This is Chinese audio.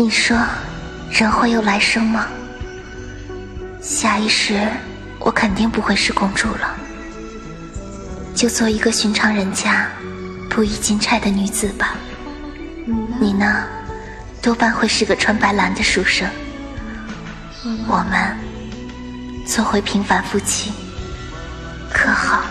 你说人会有来生吗？下一世我肯定不会是公主了。就做一个寻常人家布衣金钗的女子吧。你呢，多半会是个穿白蓝的书生。我们做回平凡夫妻，可好？